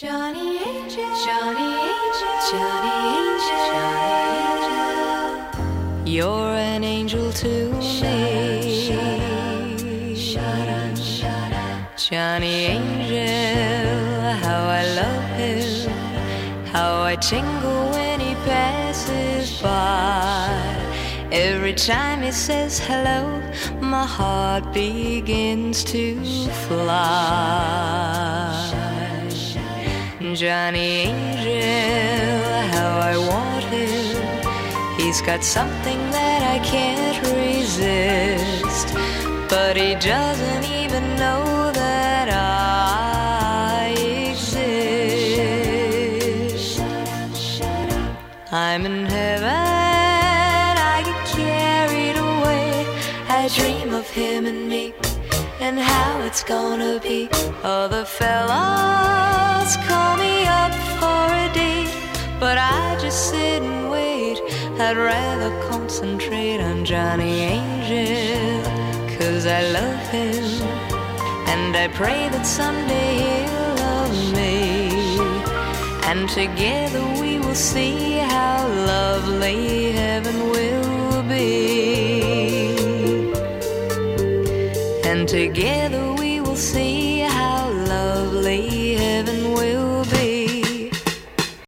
Johnny Angel, Johnny Angel, Johnny Angel, Johnny Angel. You're an angel to me. Johnny Angel, how I love him, how I tingle when he passes by. Every time he says hello, my heart begins to fly. Johnny Angel, how I want him. He's got something that I can't resist, but he doesn't even know that I exist. I'm in heaven, I get carried away. I dream of him and me and how it's gonna be. Oh, Other fellas sit and wait. I'd rather concentrate on Johnny Angel, cause I love him. And I pray that someday he'll love me. And together we will see how lovely heaven will be. And together we will see how lovely heaven will